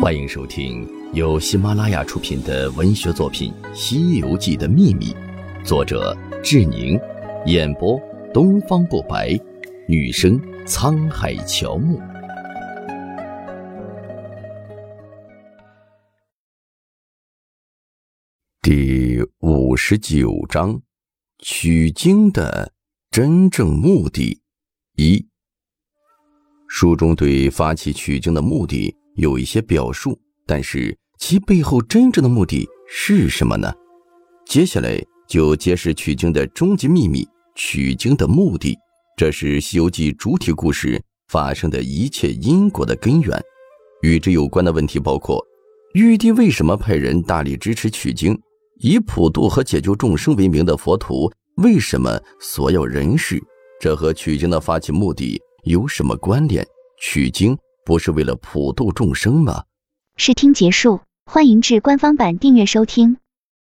欢迎收听由喜马拉雅出品的文学作品《西游记的秘密》，作者志宁，演播东方不白，女生沧海乔木。第五十九章：取经的真正目的。一，书中对发起取经的目的。有一些表述，但是其背后真正的目的是什么呢？接下来就揭示取经的终极秘密，取经的目的，这是《西游记》主体故事发生的一切因果的根源。与之有关的问题包括：玉帝为什么派人大力支持取经？以普渡和解救众生为名的佛徒为什么索要人事？这和取经的发起目的有什么关联？取经。不是为了普度众生吗？试听结束，欢迎至官方版订阅收听。